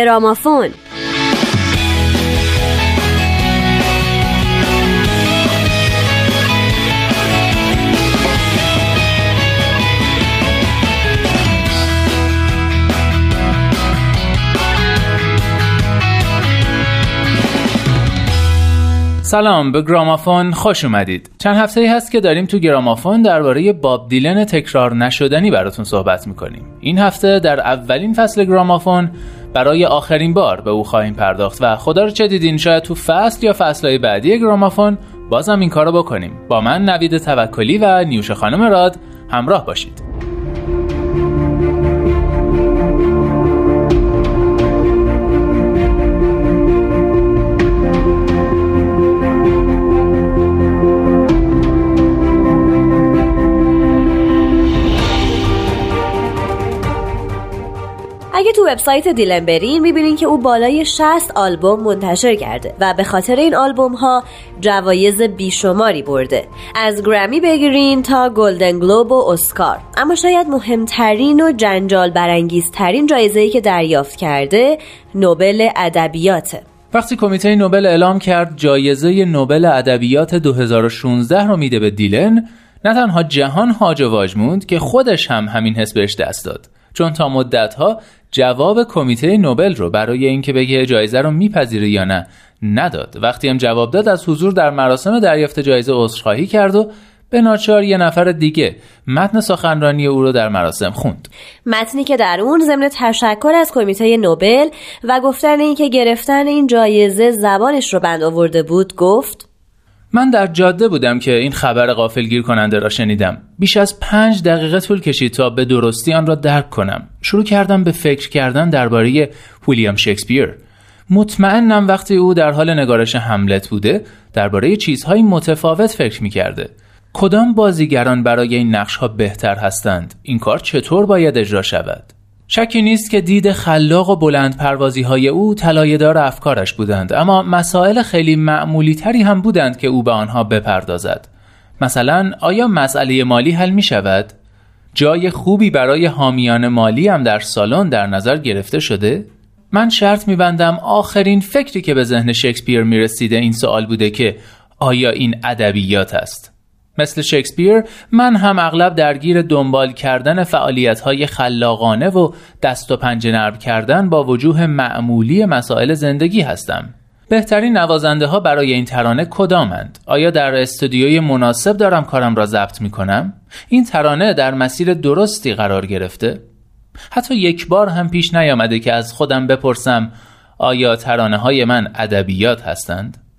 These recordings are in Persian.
گرامافون. سلام به گرامافون خوش اومدید. چند هفته ای هست که داریم تو گرامافون درباره باب دیلن تکرار نشدنی براتون صحبت می‌کنیم. این هفته در اولین فصل گرامافون برای آخرین بار به او خواهیم پرداخت و خدا رو چه دیدین شاید تو فصل یا فصلهای بعدی گرامافون بازم این کارو بکنیم. با من نوید توکلی و نیوش خانم راد همراه باشید. اگه تو وبسایت دیلن برین می‌بینین که او بالای 60 آلبوم منتشر کرده و به خاطر این آلبوم ها جوایز بیشماری برده. از گرمی بگیرین تا گلدن گلوب و اسکار. اما شاید مهمترین و جنجال برانگیزترین جایزه‌ای که دریافت کرده نوبل ادبیاته. وقتی کمیته نوبل اعلام کرد جایزه نوبل ادبیات 2016 رو میده به دیلن نه تنها جهان هاج و واج موند که خودش هم همین حس بهش دست داد. چون تا مدتها جواب کمیته نوبل رو برای اینکه بگه جایزه رو میپذیره یا نه نداد. وقتی هم جواب داد از حضور در مراسم دریافت جایزه عذرخواهی کرد و به ناچار یه نفر دیگه متن سخنرانی او رو در مراسم خوند. متنی که در اون ضمن تشکر از کمیته نوبل و گفتن اینکه گرفتن این جایزه زبانش رو بند آورده بود گفت من در جاده بودم که این خبر غافلگیر کننده را شنیدم. بیش از پنج دقیقه طول کشید تا به درستی آن را درک کنم. شروع کردم به فکر کردن درباره ویلیام شکسپیر. مطمئنم وقتی او در حال نگارش هملت بوده درباره چیزهای متفاوت فکر می کرده. کدام بازیگران برای این نقش ها بهتر هستند؟ این کار چطور باید اجرا شود؟ شکی نیست که دید خلاق و بلند پروازی های او طلایه‌دار افکارش بودند اما مسائل خیلی معمولی تری هم بودند که او به آنها بپردازد مثلا آیا مسئله مالی حل می شود؟ جای خوبی برای حامیان مالی هم در سالن در نظر گرفته شده؟ من شرط میبندم آخرین فکری که به ذهن شکسپیر می‌رسیده این سوال بوده که آیا این ادبیات است؟ مثل شکسپیر من هم اغلب درگیر دنبال کردن فعالیت های خلاقانه و دست و پنجه نرم کردن با وجوه معمولی مسائل زندگی هستم. بهترین نوازنده ها برای این ترانه کدامند؟ آیا در استودیوی مناسب دارم کارم را ضبط می کنم؟ این ترانه در مسیر درستی قرار گرفته؟ حتی یک بار هم پیش نیامده که از خودم بپرسم آیا ترانه های من ادبیات هستند؟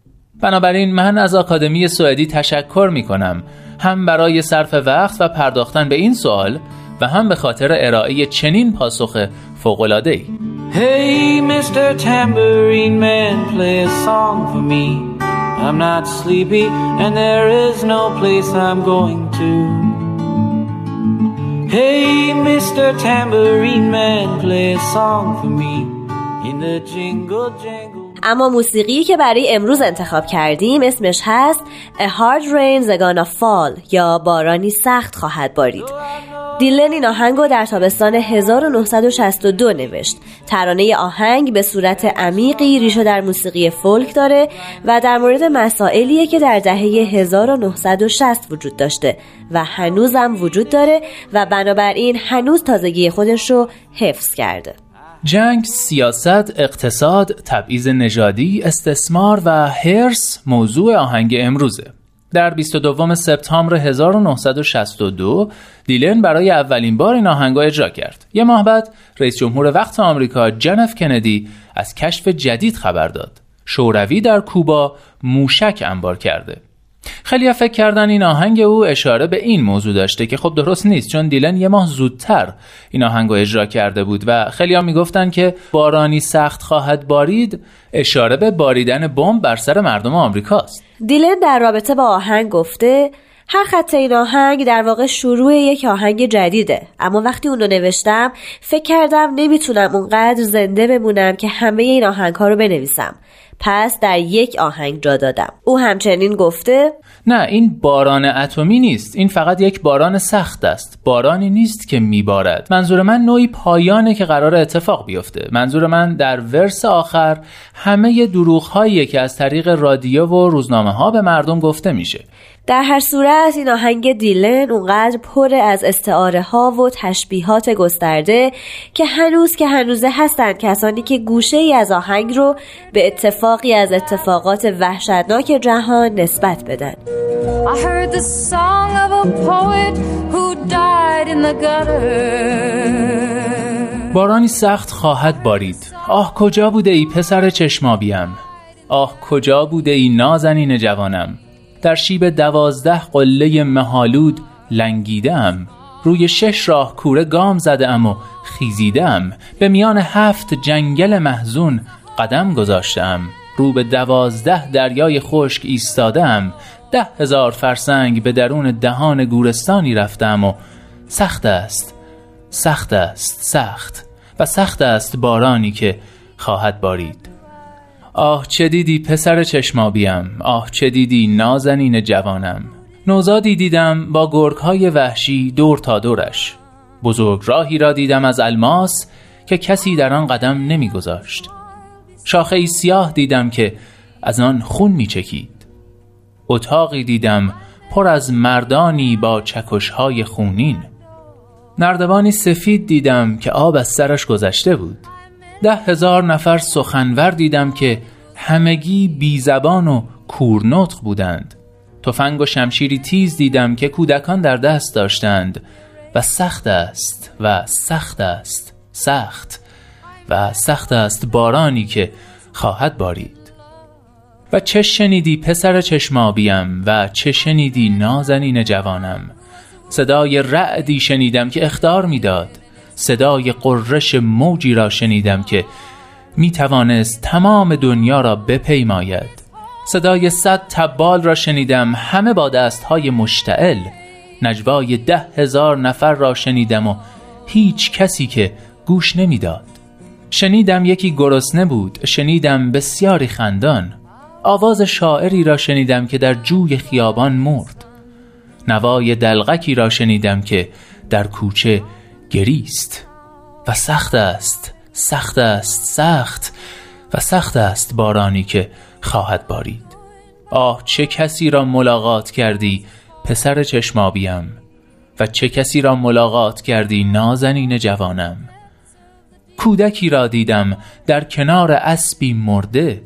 بنابراین من از آکادمی سوئدی تشکر می کنم هم برای صرف وقت و پرداختن به این سوال و هم به خاطر ارائه چنین پاسخ فوق‌العاده‌ای. Hey Mr. Tambourine Man play a song for me I'm not sleepy and there is no place I'm going to Hey Mr. Tambourine Man play a song for me In the jingle jangle اما موسیقی که برای امروز انتخاب کردیم اسمش هست A Hard Rain Gonna Fall یا بارانی سخت خواهد بارید. دیلن این آهنگ رو در تابستان 1962 نوشت. ترانه آهنگ به صورت عمیقی ریشه در موسیقی فولک داره و در مورد مسائلیه که در دهه 1960 وجود داشته و هنوزم وجود داره و بنابراین هنوز تازگی خودش رو حفظ کرده. جنگ، سیاست، اقتصاد، تبعیض نژادی، استثمار و هرس موضوع آهنگ امروزه. در 22 سپتامبر 1962 دیلن برای اولین بار این آهنگ اجرا کرد. یه ماه بعد رئیس جمهور وقت آمریکا جنف کندی از کشف جدید خبر داد. شوروی در کوبا موشک انبار کرده. خیلی فکر کردن این آهنگ او اشاره به این موضوع داشته که خب درست نیست چون دیلن یه ماه زودتر این آهنگ رو اجرا کرده بود و خیلی ها می‌گفتن که بارانی سخت خواهد بارید اشاره به باریدن بمب بر سر مردم آمریکاست. دیلن در رابطه با آهنگ گفته هر خط این آهنگ در واقع شروع یک آهنگ جدیده اما وقتی اونو نوشتم فکر کردم نمی‌تونم اونقدر زنده بمونم که همه این آهنگ ها رو بنویسم. پس در یک آهنگ جا دادم. او همچنین گفته نه این باران اتمی نیست. این فقط یک باران سخت است. بارانی نیست که میبارد. منظور من نوعی پایانه که قرار اتفاق بیفته. منظور من در ورس آخر همه دروغ هایی که از طریق رادیو و روزنامه ها به مردم گفته میشه. در هر صورت این آهنگ دیلن اونقدر پر از استعاره ها و تشبیهات گسترده که هنوز که هنوزه هستند کسانی که گوشه ای از آهنگ رو به اتفاقی از اتفاقات وحشتناک جهان نسبت بدن. بارانی سخت خواهد بارید. آه کجا بوده ای پسر چشمابیم؟ آه کجا بوده ای نازنین جوانم؟ در شیب دوازده قله مهالود لنگیدم. روی شش راه کوره گام زدم و خیزیدم. به میان هفت جنگل محزون قدم گذاشتم. رو به دوازده دریای خشک ایستادم. ده هزار فرسنگ به درون دهان گورستانی رفتم و سخت است سخت است سخت و سخت است بارانی که خواهد بارید. آه چه دیدی پسر چشمابیم آه چه دیدی نازنین جوانم. نوزادی دیدم با گرگهای وحشی دور تا دورش. بزرگ راهی را دیدم از الماس که کسی در آن قدم نمیگذاشت. شاخه ای سیاه دیدم که از آن خون میچکید. اتاقی دیدم پر از مردانی با چکشهای خونین. نردبانی سفید دیدم که آب از سرش گذشته بود. ده هزار نفر سخنور دیدم که همگی بی زبان و کورنطق بودند. تفنگ و شمشیری تیز دیدم که کودکان در دست داشتند و سخت است و سخت است سخت و سخت است بارانی که خواهد بارید. و چه شنیدی پسر چشمابیم و چه شنیدی نازنین جوانم؟ صدای رعدی شنیدم که اختار می‌داد. صدای قررش موجی را شنیدم که می توانست تمام دنیا را بپیماید. صدای صد تبال را شنیدم همه با دستهای مشتعل. نجوای ده هزار نفر را شنیدم و هیچ کسی که گوش نمی‌داد. شنیدم یکی گرسنه بود شنیدم بسیاری خندان. آواز شاعری را شنیدم که در جوی خیابان مرد. نوای دلغکی را شنیدم که در کوچه گریست. و سخت است سخت است سخت. و سخت است بارانی که خواهد بارید. آه چه کسی را ملاقات کردی پسر چشمابیم؟ و چه کسی را ملاقات کردی نازنین جوانم؟ کودکی را دیدم در کنار اسبی مرده.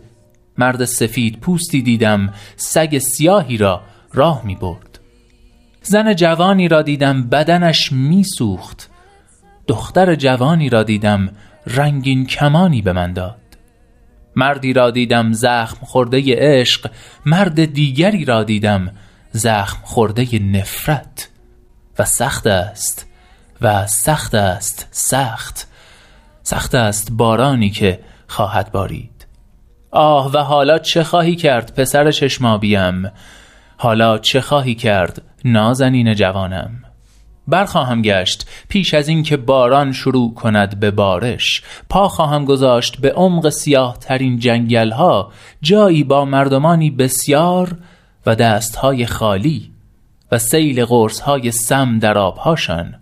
مرد سفید پوستی دیدم سگ سیاهی را راه می برد زن جوانی را دیدم بدنش می سوخت دختر جوانی را دیدم رنگین کمانی به من داد. مردی را دیدم زخم خورده عشق مرد دیگری را دیدم زخم خورده نفرت. و سخت است و سخت است سخت. سخت است بارانی که خواهد بارید. آه و حالا چه خواهی کرد پسر چشمابیم؟ حالا چه خواهی کرد نازنین جوانم؟ برخواهم گشت پیش از اینکه باران شروع کند به بارش. پا خواهم گذاشت به عمق سیاه ترین جنگل ها جایی با مردمانی بسیار و دستهای خالی و سیل قرص های سم در آبهاشان.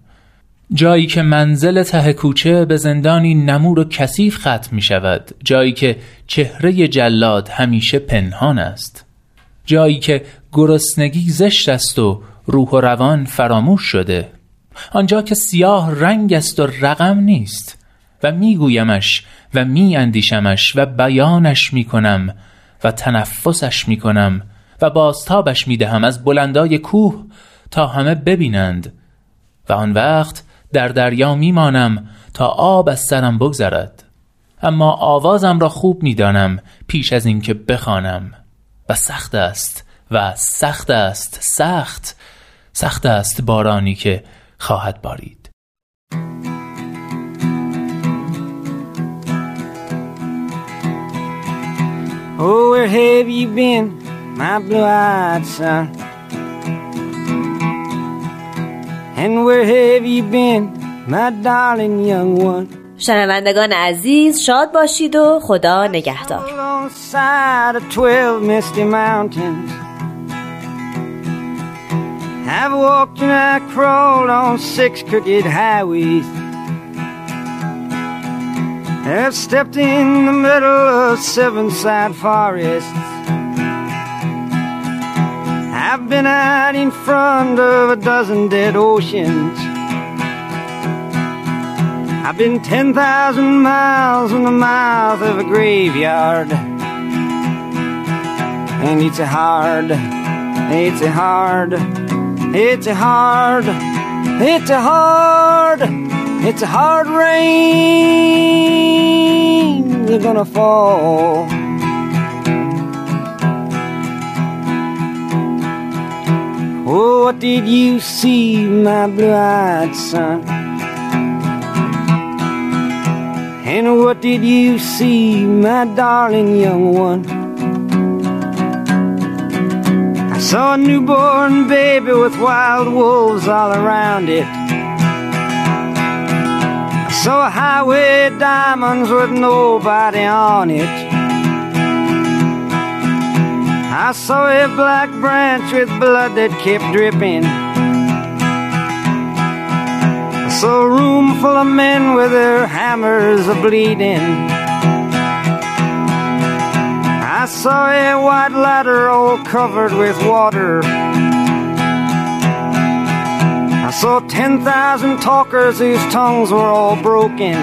جایی که منزل ته کوچه به زندانی نمور و کثیف ختم می شود جایی که چهره جلاد همیشه پنهان است. جایی که گرسنگی زشت است و روح و روان فراموش شده. آنجا که سیاه رنگ است و رقم نیست و میگویمش و میاندیشمش و بیانش می‌کنم و تنفسش می‌کنم و بازتابش می‌دهم از بلندای کوه تا همه ببینند و آن وقت در دریا میمانم تا آب از سرم بگذرد. اما آوازم را خوب می‌دانم پیش از اینکه بخوانم. و سخت است و سخت است سخت سخت است بارانی که خواهد بارید Oh, where have you been, my blue-eyed son? And where have you been, my darling young one? شنوندگان عزیز شاد باشید و خدا نگهدار I've walked and I crawled on six crooked highways. I've stepped in the middle of seven sad forests. I've been out in front of a dozen dead oceans. I've been 10,000 miles in the mouth of a graveyard. And it's a hard, it's a hard, it's a hard, it's a hard, it's a hard rain. You're gonna fall. Oh, what did you see, my blue-eyed son? And what did you see, my darling young one? Saw a newborn baby with wild wolves all around it. I saw a highway diamonds with nobody on it. I saw a black branch with blood that kept dripping. I saw a room full of men with their hammers a bleeding. I saw a white ladder all covered with water. I saw 10,000 talkers whose tongues were all broken.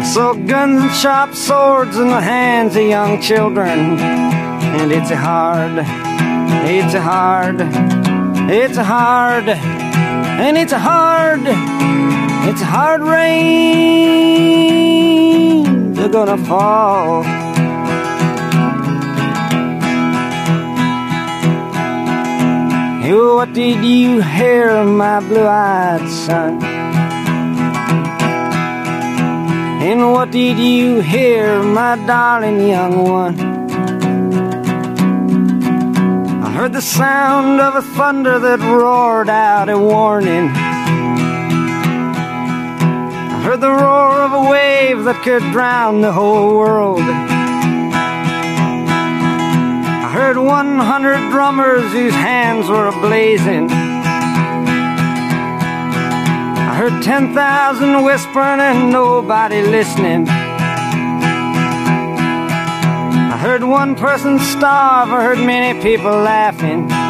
I saw guns and sharp swords in the hands of young children. And it's hard, it's a hard, it's hard, and it's hard, it's a hard rain. They're gonna fall. Oh, what did you hear, my blue-eyed son? And what did you hear, my darling young one? I heard the sound of a thunder that roared out a warning. I heard the roar of a wave that could drown the whole world. I heard 100 drummers whose hands were ablazing. I heard 10,000 whispering and nobody listening. I heard one person starve, I heard many people laughing.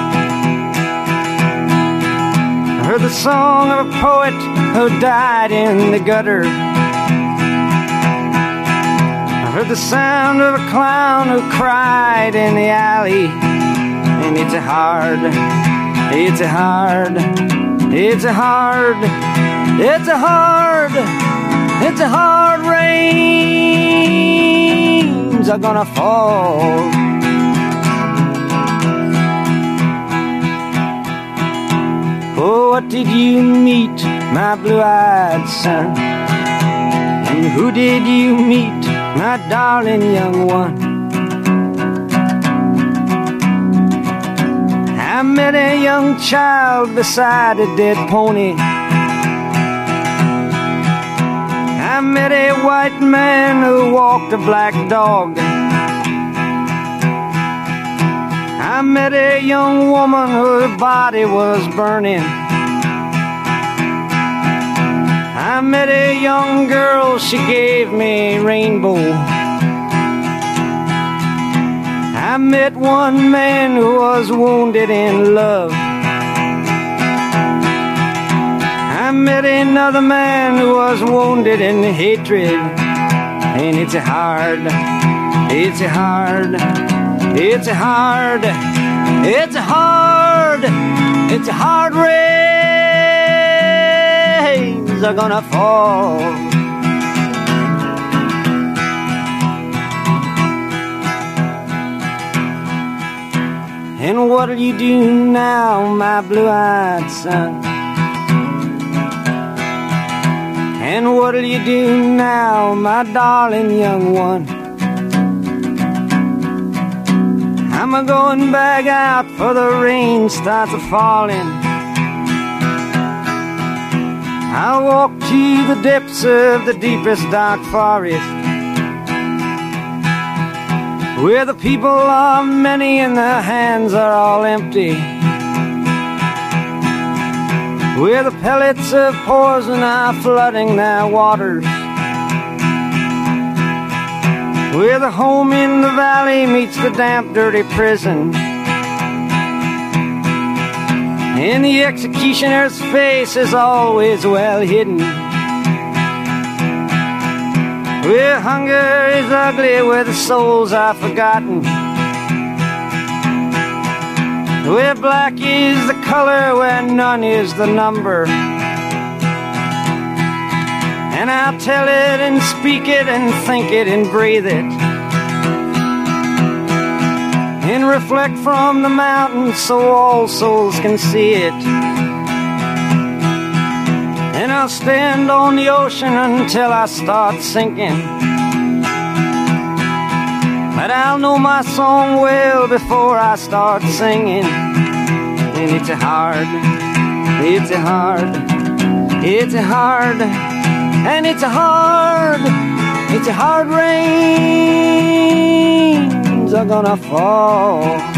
Heard the song of a poet who died in the gutter. I heard the sound of a clown who cried in the alley. And it's a hard, it's a hard, it's a hard, it's a hard, it's a hard rains are gonna fall. What did you meet, my blue-eyed son? And who did you meet, my darling young one? I met a young child beside a dead pony. I met a white man who walked a black dog. I met a young woman whose body was burning. I met a young girl, she gave me rainbow. I met one man who was wounded in love. I met another man who was wounded in hatred. And it's hard, it's hard, it's hard, it's hard, it's a hard are gonna fall. And what'll you do now, my blue-eyed son? And what'll you do now, my darling young one? I'm a going back out for the rain starts a falling. I'll walk to the depths of the deepest dark forest. Where the people are many and their hands are all empty. Where the pellets of poison are flooding their waters. Where the home in the valley meets the damp, dirty prison. And the executioner's face is always well hidden. Where hunger is ugly, where the souls are forgotten. Where black is the color, where none is the number. And I'll tell it and speak it and think it and breathe it. And reflect from the mountains so all souls can see it. And I'll stand on the ocean until I start sinking. But I'll know my song well before I start singing. And it's a hard, it's a hard, it's a hard, and it's a hard, it's a hard rains are gonna fall.